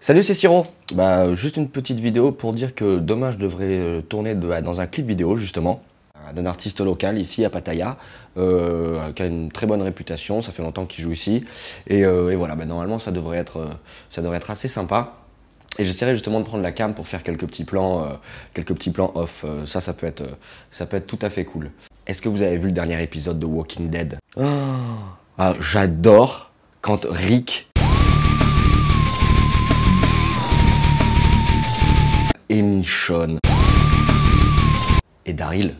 Salut, c'est Siro. Bah, juste une petite vidéo pour dire que demain je devrais euh, tourner de- dans un clip vidéo justement d'un artiste local ici à Pattaya euh, qui a une très bonne réputation. Ça fait longtemps qu'il joue ici et, euh, et voilà. Bah, normalement ça devrait être ça devrait être assez sympa. Et j'essaierai justement de prendre la cam pour faire quelques petits plans, euh, quelques petits plans off. Ça, ça peut être, ça peut être tout à fait cool. Est-ce que vous avez vu le dernier épisode de Walking Dead? Ah, j'adore quand Rick et Michonne et Daryl